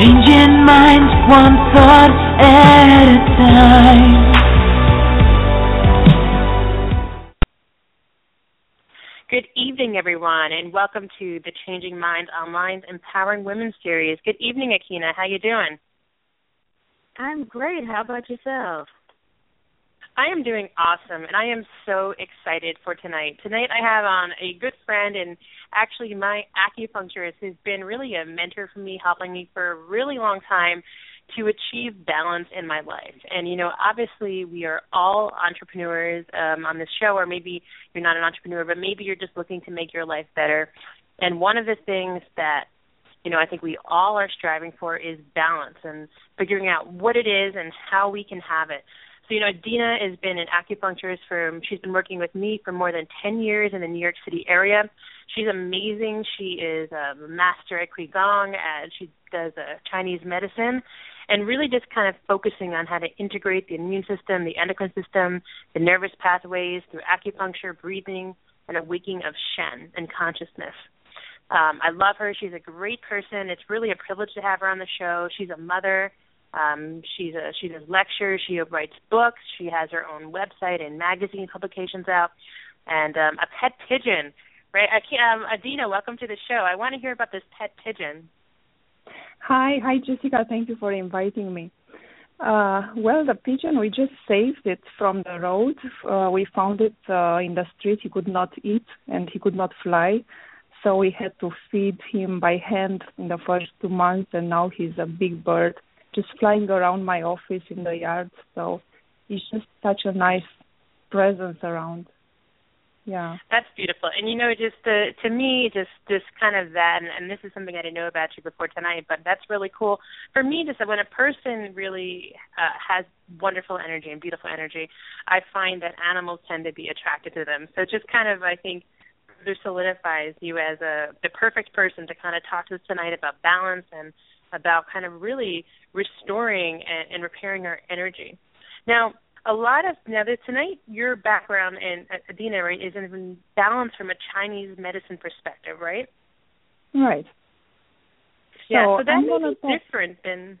Changing minds one thought at a time. Good evening, everyone, and welcome to the Changing Minds Online Empowering Women series. Good evening, Aikyna. How you doing? I'm great. How about yourself? I am doing awesome, and I am so excited for tonight. Tonight, I have on a good friend and actually my acupuncturist who's been really a mentor for me, helping me for a really long time to achieve balance in my life. And you know, obviously, we are all entrepreneurs um, on this show, or maybe you're not an entrepreneur, but maybe you're just looking to make your life better. And one of the things that you know, I think we all are striving for is balance and figuring out what it is and how we can have it. So, you know, Dina has been an acupuncturist for, she's been working with me for more than 10 years in the New York City area. She's amazing. She is a master at Qigong, and she does a Chinese medicine, and really just kind of focusing on how to integrate the immune system, the endocrine system, the nervous pathways through acupuncture, breathing, and a waking of Shen and consciousness. Um, I love her. She's a great person. It's really a privilege to have her on the show. She's a mother. Um, she's a she does lectures. She writes books. She has her own website and magazine publications out, and um, a pet pigeon. Right, I can't, um, Adina, welcome to the show. I want to hear about this pet pigeon. Hi, hi Jessica. Thank you for inviting me. Uh, well, the pigeon we just saved it from the road. Uh, we found it uh, in the street. He could not eat and he could not fly, so we had to feed him by hand in the first two months. And now he's a big bird, just flying around my office in the yard. So it's just such a nice presence around. Yeah. That's beautiful. And you know just the, to me just just kind of that and, and this is something i didn't know about you before tonight but that's really cool. For me just when a person really uh, has wonderful energy and beautiful energy i find that animals tend to be attracted to them. So just kind of i think further solidifies you as a the perfect person to kind of talk to us tonight about balance and about kind of really restoring and, and repairing our energy now a lot of now that tonight your background in uh, Adina right is in balance from a Chinese medicine perspective, right? Right. Yeah, so, so that I'm may be different than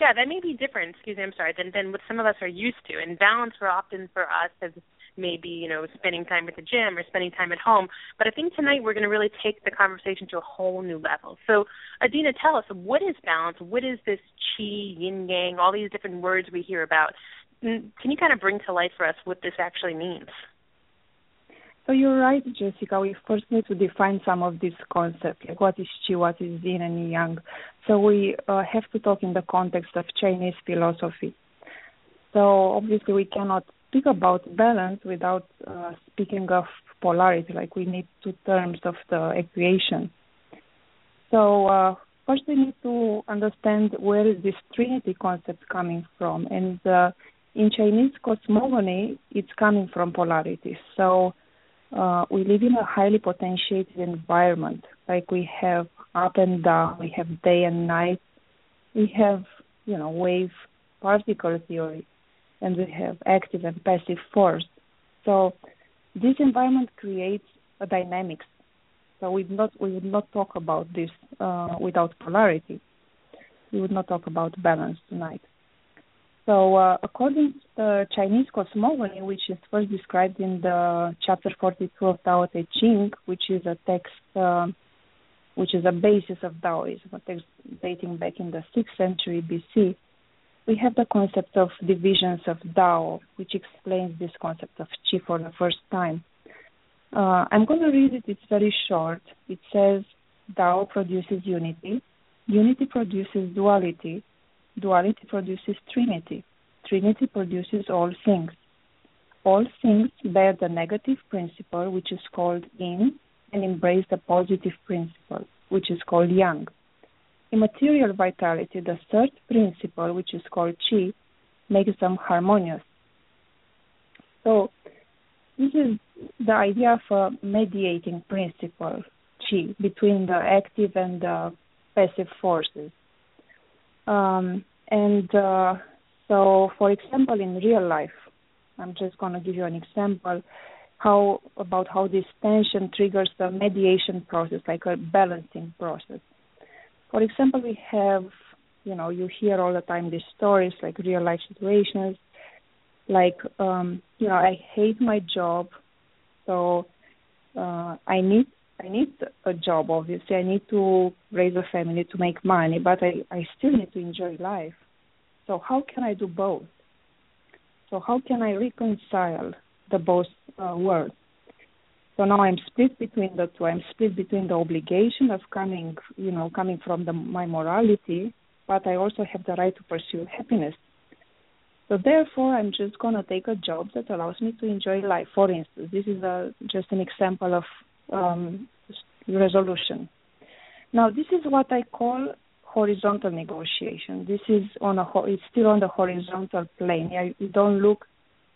yeah, that may be different, excuse me, I'm sorry, than than what some of us are used to. And balance for often for us is maybe, you know, spending time at the gym or spending time at home. But I think tonight we're gonna really take the conversation to a whole new level. So Adina, tell us what is balance? What is this chi, yin yang, all these different words we hear about? can you kind of bring to life for us what this actually means? So you're right, Jessica. We first need to define some of these concepts, like what is Qi, what is Yin and Yang. So we uh, have to talk in the context of Chinese philosophy. So obviously we cannot speak about balance without uh, speaking of polarity, like we need two terms of the equation. So uh, first we need to understand where is this trinity concept coming from, and uh, in Chinese cosmogony, it's coming from polarity. So uh, we live in a highly potentiated environment. Like we have up and down, we have day and night, we have you know wave particle theory, and we have active and passive force. So this environment creates a dynamics. So we not we would not talk about this uh, without polarity. We would not talk about balance tonight. So, uh, according to the Chinese cosmogony, which is first described in the chapter 42 of Tao Te Ching, which is a text, uh, which is a basis of Taoism, a text dating back in the 6th century BC, we have the concept of divisions of Tao, which explains this concept of Qi for the first time. Uh, I'm going to read it, it's very short. It says, Tao produces unity, unity produces duality, Duality produces trinity. Trinity produces all things. All things bear the negative principle, which is called yin, and embrace the positive principle, which is called yang. In material vitality, the third principle, which is called qi, makes them harmonious. So, this is the idea of a mediating principle, qi, between the active and the passive forces. Um, and uh, so, for example, in real life, I'm just going to give you an example how about how this tension triggers the mediation process, like a balancing process. For example, we have you know you hear all the time these stories like real life situations like um you know i hate my job so uh i need i need a job obviously. I need to raise a family to make money but i i still need to enjoy life. So how can i do both? So how can i reconcile the both uh, worlds so now i'm split between the two i'm split between the obligation of coming you know coming from the my morality but i also have the right to pursue happiness so therefore, I'm just going to take a job that allows me to enjoy life. For instance, this is a, just an example of um, resolution. Now, this is what I call horizontal negotiation. This is on a it's still on the horizontal plane. You don't look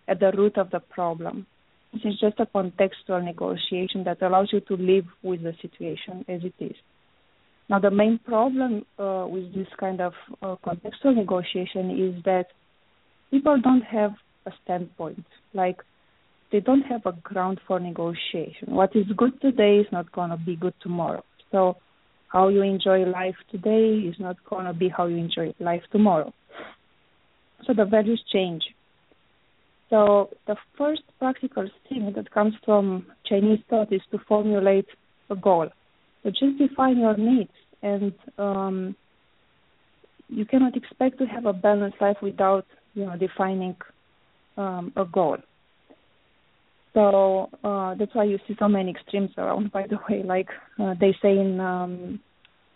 at the root of the problem. This is just a contextual negotiation that allows you to live with the situation as it is. Now, the main problem uh, with this kind of uh, contextual negotiation is that people don't have a standpoint. Like they don't have a ground for negotiation. What is good today is not going to be good tomorrow. So how you enjoy life today is not going to be how you enjoy life tomorrow. So the values change. So the first practical thing that comes from Chinese thought is to formulate a goal. So just define your needs and um, you cannot expect to have a balanced life without you know defining um, a goal. So uh, that's why you see so many extremes around. By the way, like uh, they say in um,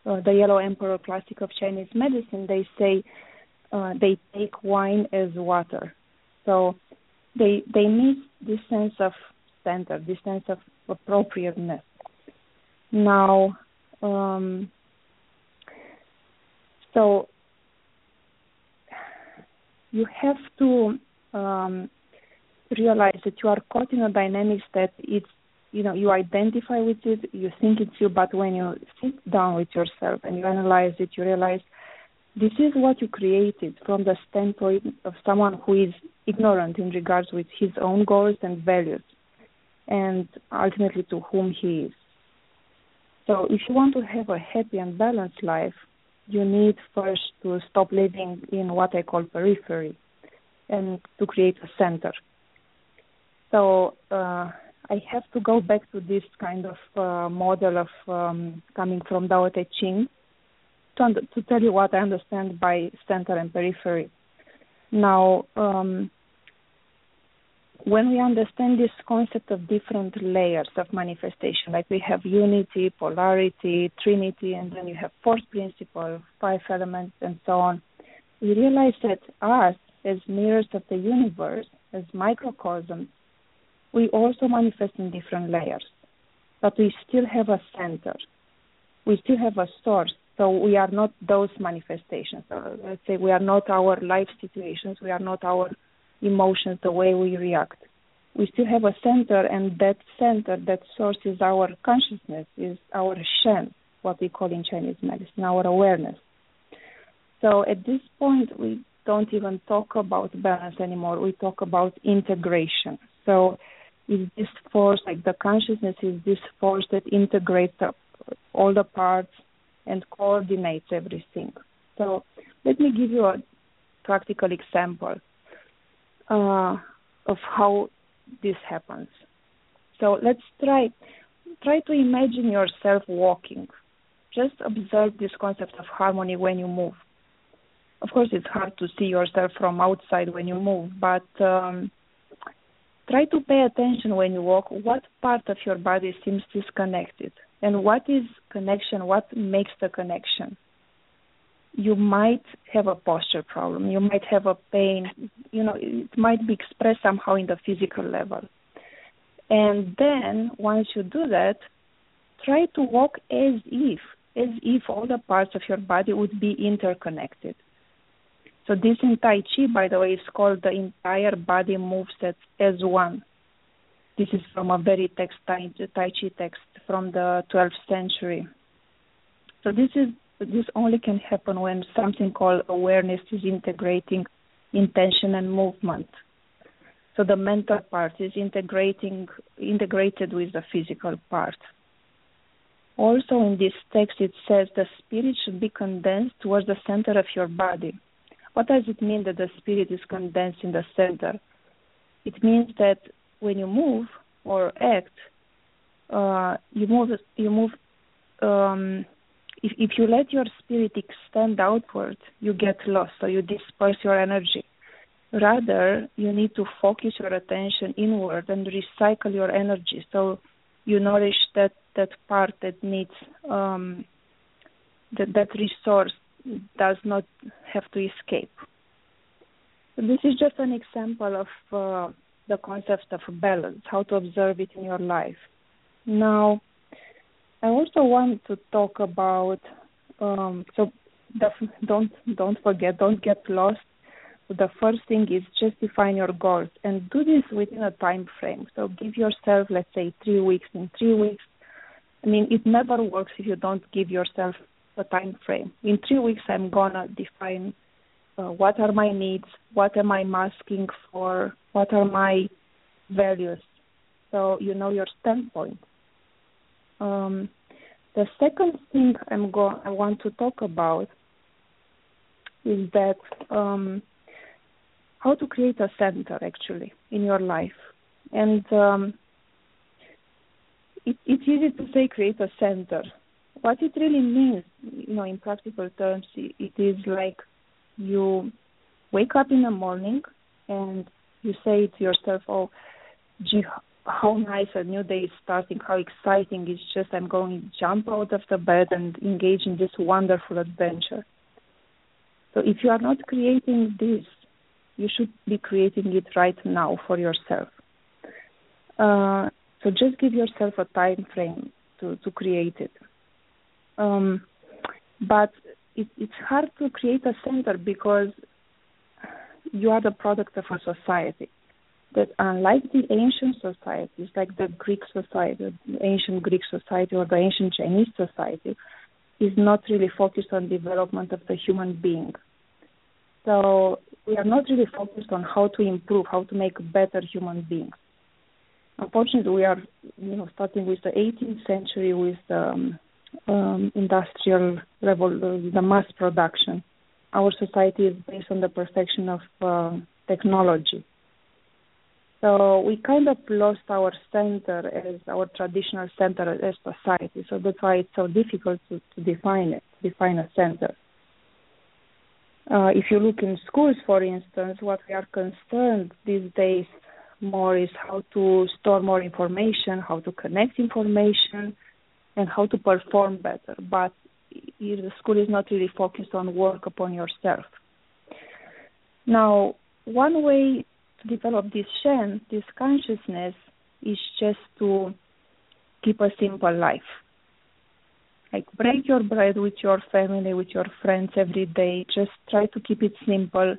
uh, the Yellow Emperor Classic of Chinese Medicine, they say uh, they take wine as water. So they they miss this sense of center, this sense of appropriateness. Now, um, so you have to um, realize that you are caught in a dynamics that it's you know you identify with it you think it's you but when you sit down with yourself and you analyze it you realize this is what you created from the standpoint of someone who is ignorant in regards with his own goals and values and ultimately to whom he is so if you want to have a happy and balanced life you need first to stop living in what I call periphery and to create a center. So uh, I have to go back to this kind of uh, model of um, coming from Tao Te Ching to, to tell you what I understand by center and periphery. Now, um, when we understand this concept of different layers of manifestation, like we have unity, polarity, trinity, and then you have fourth principle, five elements, and so on, we realize that us, as mirrors of the universe, as microcosms, we also manifest in different layers, but we still have a center. We still have a source. So we are not those manifestations. So let's say we are not our life situations. We are not our emotions, the way we react. We still have a center, and that center, that source is our consciousness, is our Shen, what we call in Chinese medicine, our awareness. So at this point, we don't even talk about balance anymore. We talk about integration. So is this force, like the consciousness, is this force that integrates all the parts and coordinates everything. So let me give you a practical example uh, of how this happens. So let's try try to imagine yourself walking. Just observe this concept of harmony when you move. Of course, it's hard to see yourself from outside when you move, but um, try to pay attention when you walk. What part of your body seems disconnected, and what is connection? What makes the connection? you might have a posture problem. You might have a pain. You know, it might be expressed somehow in the physical level. And then once you do that, try to walk as if, as if all the parts of your body would be interconnected. So this in Tai Chi, by the way, is called the entire body moves as, as one. This is from a very text Tai, Chi text from the 12th century. So this is this only can happen when something called awareness is integrating intention and movement. So the mental part is integrating integrated with the physical part. Also, in this text, it says the spirit should be condensed towards the center of your body. What does it mean that the spirit is condensed in the center? It means that when you move or act, uh, you move. You move. Um, if, if you let your spirit extend outward, you get lost, so you disperse your energy. Rather, you need to focus your attention inward and recycle your energy. So you nourish that that part that needs um, that that resource does not have to escape. So this is just an example of uh, the concept of balance, how to observe it in your life. Now, I also want to talk about um, so don't don't forget, don't get lost the first thing is just define your goals and do this within a time frame. So give yourself, let's say, three weeks. In three weeks, I mean, it never works if you don't give yourself a time frame. In three weeks, I'm gonna define uh, what are my needs, what am I asking for, what are my values. So you know your standpoint. Um, the second thing I'm go I want to talk about is that um, how to create a center actually in your life. And um, it, it's easy to say create a center. What it really means, you know, in practical terms, it is like you wake up in the morning and you say to yourself, "Oh, gee, how nice a new day is starting! How exciting! It's just I'm going to jump out of the bed and engage in this wonderful adventure." So if you are not creating this you should be creating it right now for yourself. Uh, so just give yourself a time frame to, to create it. Um, but it, it's hard to create a center because you are the product of a society that unlike the ancient societies, like the Greek society, the ancient Greek society or the ancient Chinese society, is not really focused on development of the human being. So we are not really focused on how to improve, how to make better human beings. Unfortunately, we are, you know, starting with the 18th century with um, um, industrial revolution, the mass production. Our society is based on the perfection of uh, technology. So we kind of lost our center as our traditional center as society. So that's why it's so difficult to, to define it, define a center. Uh, if you look in schools, for instance, what we are concerned these days more is how to store more information, how to connect information, and how to perform better. But the school is not really focused on work upon yourself. Now, one way to develop this shen, this consciousness, is just to keep a simple life like break your bread with your family with your friends every day just try to keep it simple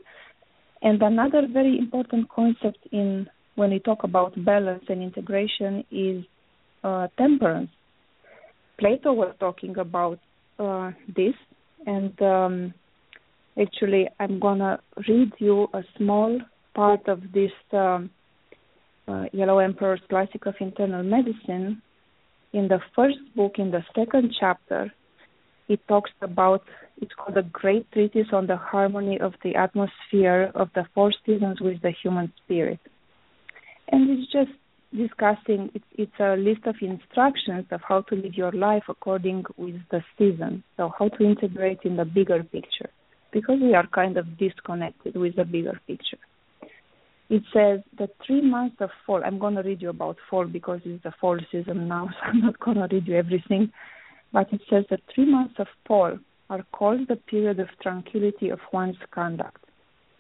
and another very important concept in when we talk about balance and integration is uh, temperance plato was talking about uh, this and um, actually i'm gonna read you a small part of this um, uh, yellow emperor's classic of internal medicine in the first book, in the second chapter, it talks about it's called a great treatise on the harmony of the atmosphere of the four seasons with the human spirit. And it's just discussing it's, it's a list of instructions of how to live your life according with the season. So how to integrate in the bigger picture. Because we are kind of disconnected with the bigger picture it says the three months of fall. I'm going to read you about fall because it's the fall season now, so I'm not going to read you everything. But it says the three months of fall are called the period of tranquility of one's conduct.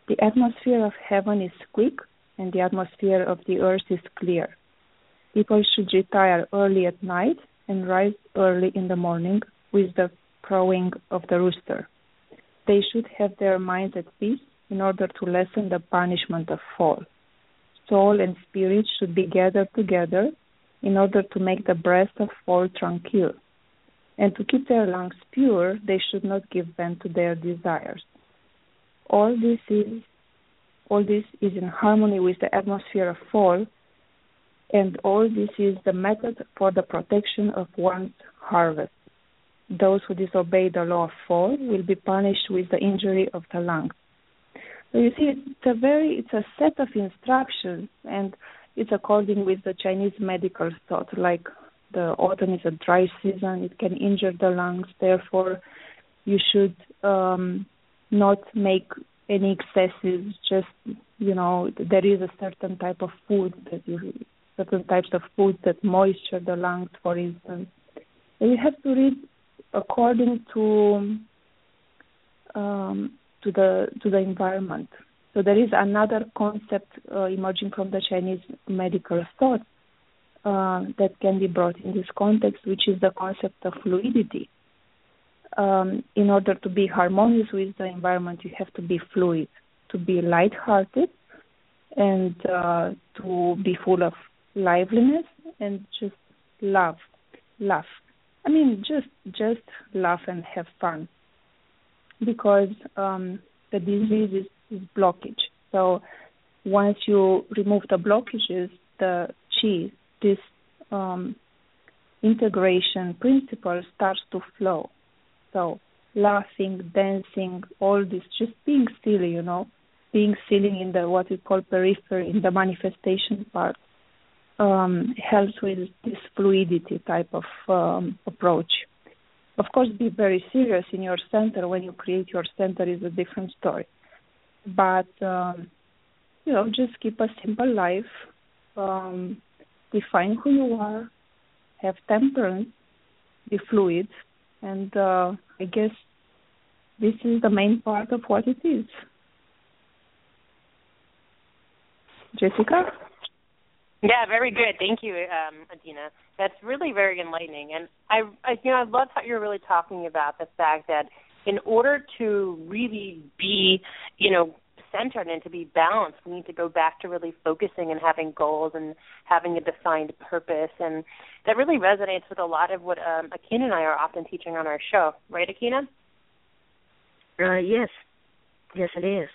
The atmosphere of heaven is quick, and the atmosphere of the earth is clear. People should retire early at night and rise early in the morning with the crowing of the rooster. They should have their minds at peace in order to lessen the punishment of fall. Soul and spirit should be gathered together in order to make the breast of fall tranquil. And to keep their lungs pure, they should not give vent to their desires. All this is all this is in harmony with the atmosphere of fall, And all this is the method for the protection of one's harvest. Those who disobey the law of four will be punished with the injury of the lungs. So you see, it's a very, it's a set of instructions, and it's according with the Chinese medical thought. Like the autumn is a dry season; it can injure the lungs. Therefore, you should um, not make any excesses. Just you know, there is a certain type of food that you, certain types of foods that moisture the lungs, for instance. And you have to read according to um, to the to the environment. So there is another concept uh, emerging from the Chinese medical thought uh, that can be brought in this context, which is the concept of fluidity. Um, in order to be harmonious with the environment, you have to be fluid, to be light-hearted, and uh, to be full of liveliness and just love, laugh. I mean, just just laugh and have fun, because um, the disease is, is blockage. So once you remove the blockages, the chi, this um, integration principle starts to flow. So laughing, dancing, all this, just being silly, you know, being silly in the what we call periphery, in the manifestation part, um, helps with this fluidity type of um, approach. Of course, be very serious in your center. When you create your center, is a different story. But um, you know, just keep a simple life. Um, define who you are. Have temperance. Be fluid and uh, I guess this is the main part of what it is. Jessica? Yeah, very good. Thank you, um, Adina. That's really very enlightening, and I, I, you know, I love how you're really talking about the fact that in order to really be, you know, centered and to be balanced, we need to go back to really focusing and having goals and having a defined purpose. And that really resonates with a lot of what um, Aikyna and I are often teaching on our show, right, Aikyna? Uh, yes, yes, it is.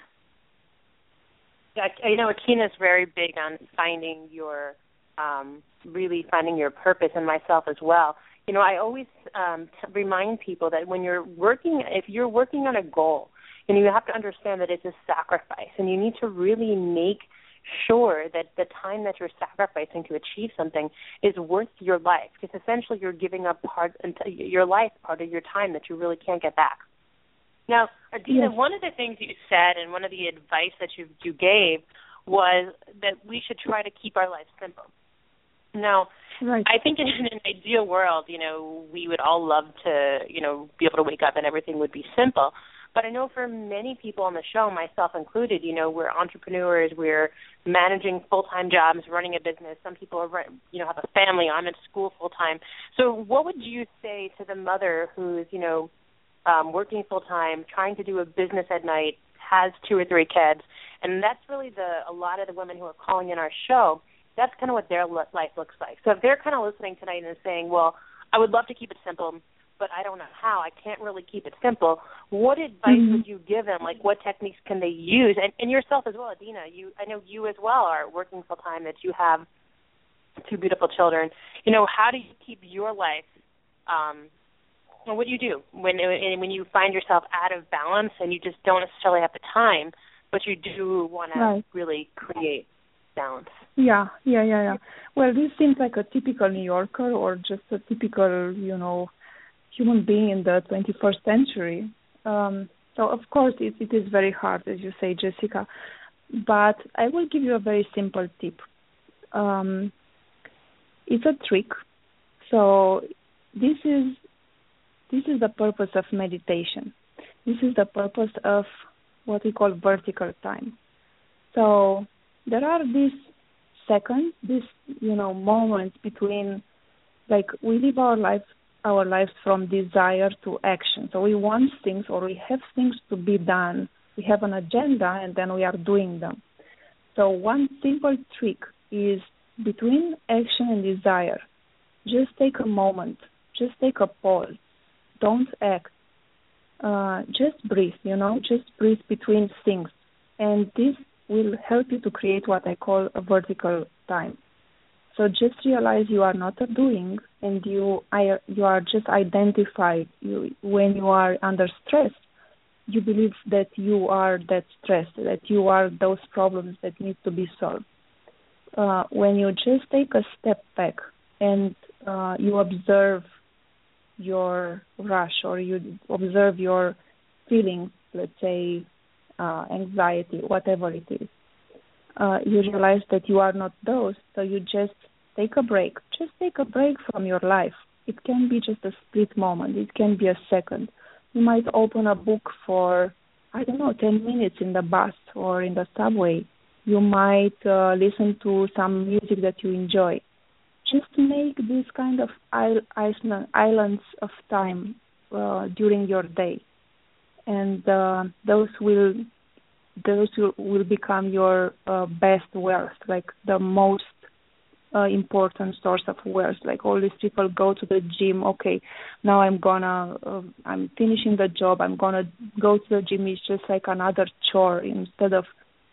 You know, Aikyna is very big on finding your, um, really finding your purpose, and myself as well. You know, I always um, t- remind people that when you're working, if you're working on a goal, and you have to understand that it's a sacrifice, and you need to really make sure that the time that you're sacrificing to achieve something is worth your life, because essentially you're giving up part your life, part of your time that you really can't get back. Now, Adina, yes. one of the things you said and one of the advice that you you gave was that we should try to keep our lives simple. Now, right. I think in an ideal world, you know, we would all love to, you know, be able to wake up and everything would be simple. But I know for many people on the show, myself included, you know, we're entrepreneurs, we're managing full-time jobs, running a business. Some people are, you know, have a family. I'm in school full-time. So, what would you say to the mother who's, you know, um, working full-time, trying to do a business at night, has two or three kids, and that's really the a lot of the women who are calling in our show. That's kind of what their life looks like. So if they're kind of listening tonight and saying, "Well, I would love to keep it simple," but I don't know how. I can't really keep it simple. What advice mm-hmm. would you give them? Like, what techniques can they use? And, and yourself as well, Adina. You, I know you as well are working full time. That you have two beautiful children. You know, how do you keep your life? Um, what do you do when when you find yourself out of balance and you just don't necessarily have the time, but you do want right. to really create balance? Yeah, yeah, yeah, yeah. Well, this seems like a typical New Yorker or just a typical, you know, human being in the 21st century. Um, so of course it, it is very hard, as you say, Jessica. But I will give you a very simple tip. Um, it's a trick. So this is this is the purpose of meditation. This is the purpose of what we call vertical time. So there are these seconds, these you know moments between like we live our lives our lives from desire to action. So we want things or we have things to be done. We have an agenda and then we are doing them. So one simple trick is between action and desire. Just take a moment. Just take a pause. Don't act. Uh, just breathe, you know, just breathe between things. And this will help you to create what I call a vertical time. So just realize you are not a doing, and you I, you are just identified. You when you are under stress, you believe that you are that stress, that you are those problems that need to be solved. Uh, when you just take a step back and uh, you observe your rush or you observe your feelings, let's say uh, anxiety, whatever it is, uh, you realize that you are not those. So you just take a break. Just take a break from your life. It can be just a split moment. It can be a second. You might open a book for, I don't know, 10 minutes in the bus or in the subway. You might uh, listen to some music that you enjoy. Just make these kind of islands of time uh, during your day, and uh, those will those will become your uh, best wealth, like the most uh, important source of wealth. Like all these people go to the gym. Okay, now I'm gonna, uh, I'm finishing the job. I'm gonna go to the gym. It's just like another chore. Instead of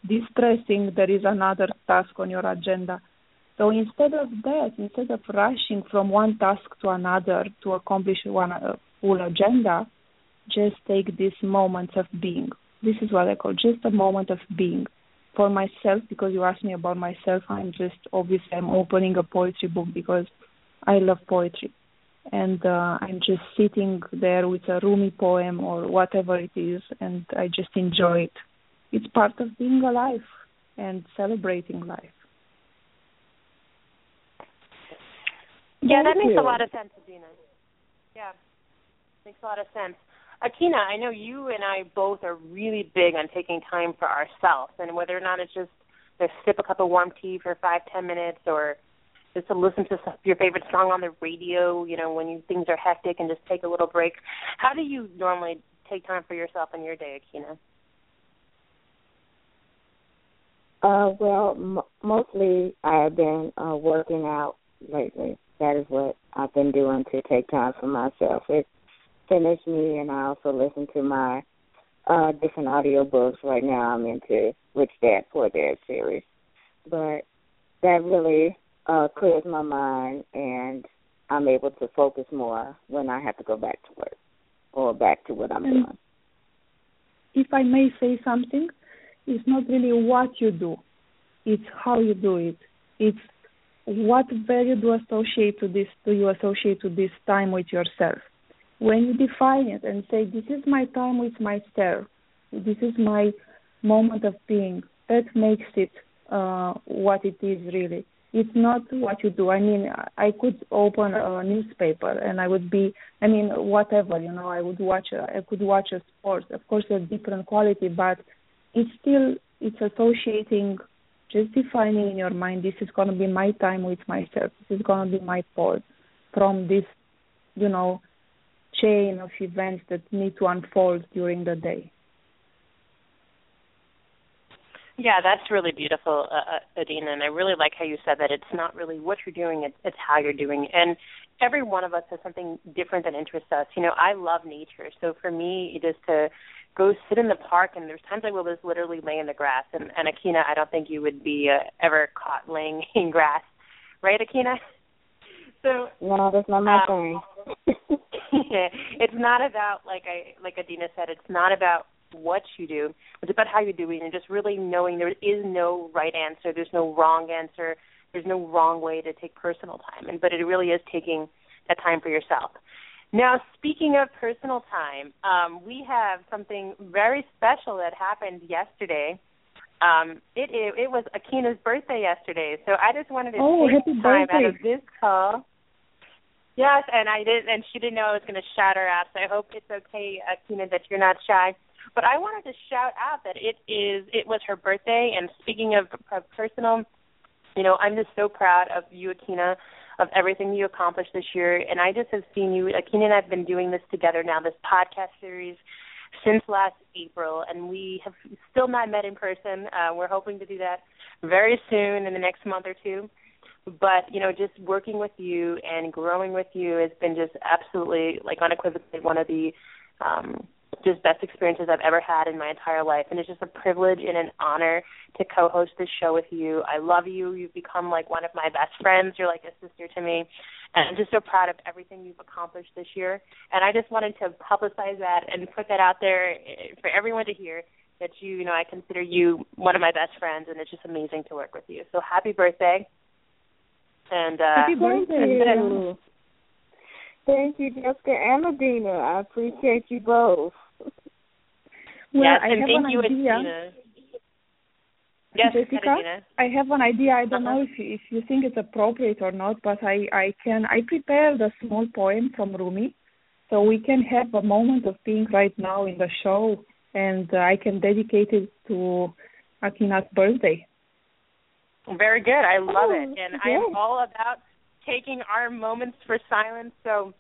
distressing, there is another task on your agenda. So instead of that, instead of rushing from one task to another to accomplish one uh, full agenda, just take these moments of being this is what I call just a moment of being. For myself, because you asked me about myself, I'm just obviously I'm opening a poetry book because I love poetry, and uh, I'm just sitting there with a Rumi poem or whatever it is, and I just enjoy it. It's part of being alive and celebrating life. Yeah, that makes a lot of sense, Adina. Yeah, makes a lot of sense. Aikyna, I know you and I both are really big on taking time for ourselves, and whether or not it's just to sip a cup of warm tea for five, ten minutes, or just to listen to your favorite song on the radio, you know, when you, things are hectic, and just take a little break. How do you normally take time for yourself in your day, Aikyna? Uh, well, m- mostly I've been uh, working out lately. That is what I've been doing to take time for myself. It finish me, and I also listen to my uh different audio books. Right now, I'm into Rich Dad Poor Dad series, but that really uh clears my mind, and I'm able to focus more when I have to go back to work or back to what I'm and doing. If I may say something, it's not really what you do; it's how you do it. It's what value do associate to this do you associate to this time with yourself when you define it and say, This is my time with myself, this is my moment of being, that makes it uh, what it is really. It's not what you do. I mean, I could open a newspaper and I would be, I mean, whatever, you know, I would watch, a, I could watch a sport. Of course, a different quality, but it's still, it's associating, just defining in your mind, this is going to be my time with myself. This is going to be my pause from this, you know, chain of events that need to unfold during the day. Yeah, that's really beautiful, uh, uh, Adina, and I really like how you said that it's not really what you're doing; it's, it's how you're doing. it. And every one of us has something different that interests us. You know, I love nature, so for me, it is to go sit in the park. And there's times I will just literally lay in the grass. And, and Aikyna, I don't think you would be uh, ever caught laying in grass, right, Aikyna? So no, that's not my um, thing. it's not about like I like Adina said. It's not about what you do. It's about how you do it, and just really knowing there is no right answer. There's no wrong answer. There's no wrong way to take personal time, and but it really is taking that time for yourself. Now, speaking of personal time, um, we have something very special that happened yesterday. Um, it, it it was Aikyna's birthday yesterday, so I just wanted to oh, take time birthday. out of this call Yes, and I didn't, and she didn't know I was going to shout her out. So I hope it's okay, Aikyna, that you're not shy. But I wanted to shout out that it is, it was her birthday. And speaking of, of personal, you know, I'm just so proud of you, Aikyna, of everything you accomplished this year. And I just have seen you, Aikyna and I have been doing this together now, this podcast series since last April, and we have still not met in person. Uh, we're hoping to do that very soon in the next month or two but you know just working with you and growing with you has been just absolutely like unequivocally one of the um just best experiences I've ever had in my entire life, and it's just a privilege and an honor to co-host this show with you. I love you. You've become like one of my best friends. You're like a sister to me, and I'm just so proud of everything you've accomplished this year. And I just wanted to publicize that and put that out there eh, for everyone to hear that you, you know, I consider you one of my best friends, and it's just amazing to work with you. So happy birthday! And uh, happy birthday! And Thank you, Jessica and Adina. I appreciate you both. Well, yes, I and have thank an you, idea. Adina. Yes, Jessica, Adina. I have an idea. I don't Uh-huh. know if you, if you think it's appropriate or not, but I I can I prepared a small poem from Rumi, so we can have a moment of being right now in the show, and uh, I can dedicate it to Aikyna's birthday. Very good. I love Oh, it. And I am all about taking our moments for silence. So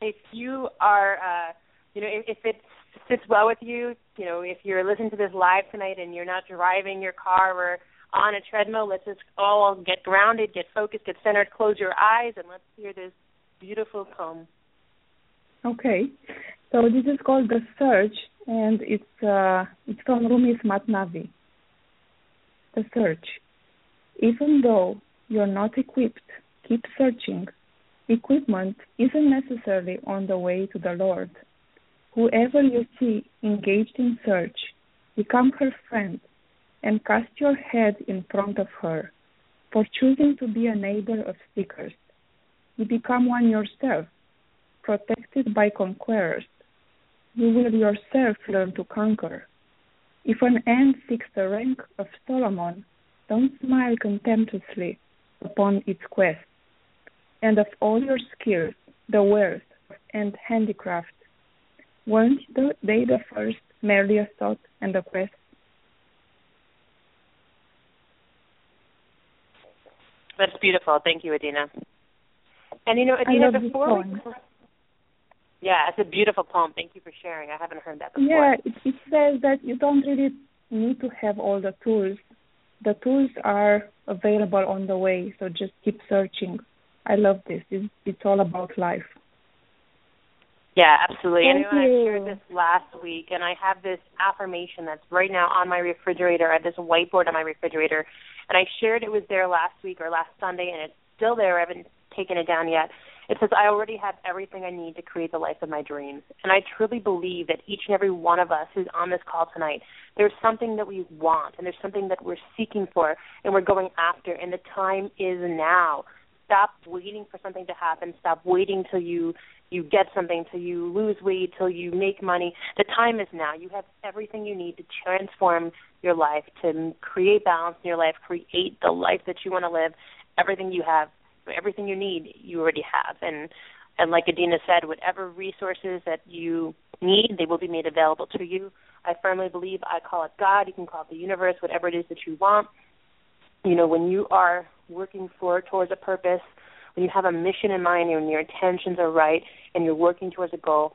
if you are, uh, you know, if, if it sits well with you, you know, if you're listening to this live tonight and you're not driving your car or on a treadmill, let's just all get grounded, get focused, get centered, close your eyes, and let's hear this beautiful poem. Okay, so this is called the Search, and it's uh, it's from Rumi's Masnavi. The Search. Even though you're not equipped, keep searching. Equipment isn't necessarily on the way to the Lord. Whoever you see engaged in search, become her friend and cast your head in front of her. For choosing to be a neighbor of seekers, you become one yourself, protected by conquerors. You will yourself learn to conquer. If an ant seeks the rank of Solomon, don't smile contemptuously upon its quest. And of all your skills, the wealth and handicraft, weren't the- they the first merely a thought and a quest? That's beautiful. Thank you, Adina. And you know, Adina, before we yeah, it's a beautiful poem. Thank you for sharing. I haven't heard that before. Yeah, it, it says that you don't really need to have all the tools. The tools are available on the way, so just keep searching. I love this. It's, it's all about life. Yeah, absolutely. Thank I know I shared this last week, and I have this affirmation that's right now on my refrigerator. I have this whiteboard on my refrigerator, and I shared it was there last week or last Sunday, and it's still there. I haven't taken it down yet. It says, I already have everything I need to create the life of my dreams. And I truly believe that each and every one of us who's on this call tonight, there's something that we want, and there's something that we're seeking for, and we're going after, and the time is now. Stop waiting for something to happen. Stop waiting till you you get something, till you lose weight, till you make money. The time is now. You have everything you need to transform your life, to create balance in your life, create the life that you want to live. Everything you have, everything you need, you already have. And and like Adina said, whatever resources that you need, they will be made available to you. I firmly believe I call it God, you can call it the universe, whatever it is that you want. You know, when you are working for towards a purpose, when you have a mission in mind and your intentions are right and you're working towards a goal,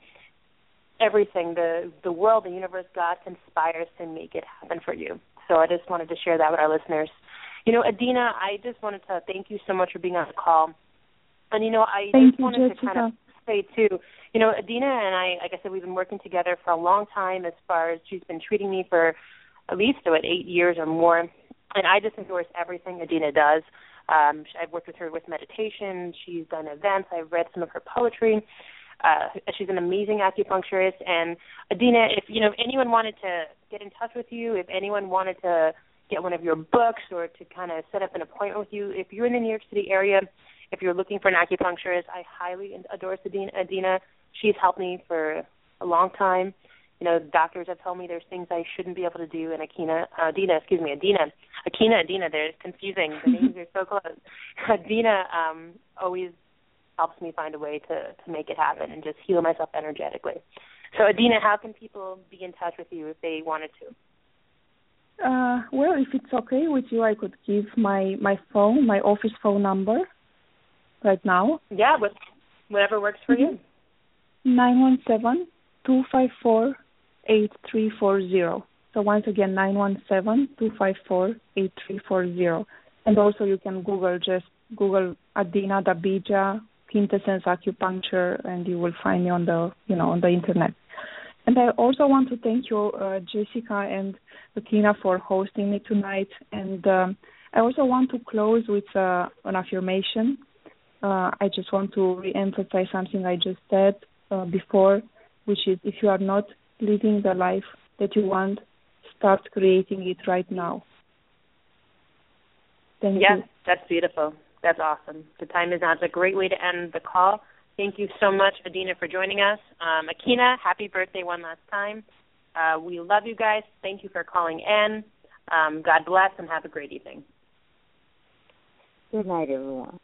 everything, the the world, the universe, God conspires to make it happen for you. So I just wanted to share that with our listeners. You know, Adina, I just wanted to thank you so much for being on the call. And you know, I Thank just you, wanted Jessica. to kind of say too, you know, Adina and I, like I said, we've been working together for a long time. As far as she's been treating me for at least what eight years or more, and I just endorse everything Adina does. Um, I've worked with her with meditation. She's done events. I've read some of her poetry. Uh, she's an amazing acupuncturist. And Adina, if you know if anyone wanted to get in touch with you, if anyone wanted to get one of your books or to kind of set up an appointment with you, if you're in the New York City area, if you're looking for an acupuncturist, I highly endorse Adina. Adina. She's helped me for a long time. You know, doctors have told me there's things I shouldn't be able to do, and Aikyna, uh, Adina, excuse me, Adina, Aikyna, Adina, they're confusing. The names are so close. Adina um, always helps me find a way to to make it happen and just heal myself energetically. So, Adina, how can people be in touch with you if they wanted to? Uh, well, if it's okay with you, I could give my my phone, my office phone number, right now. Yeah, with whatever works for you. Nine one seven two five four eight three four zero. So once again, 917-254-8340. And also you can Google just Google Adina Dabija quintessence acupuncture, and you will find me on the you know on the internet. And I also want to thank you, uh, Jessica and Bettina, for hosting me tonight. And um, I also want to close with uh, an affirmation. Uh, I just want to re-emphasize something I just said uh, before, which is if you are not living the life that you want, start creating it right now. Thank yes, you. that's beautiful. That's awesome. The time is now. It's a great way to end the call. Thank you so much, Adina, for joining us. Um, Aikyna, happy birthday one last time. Uh, we love you guys. Thank you for calling in. Um, God bless and have a great evening. Good night, everyone.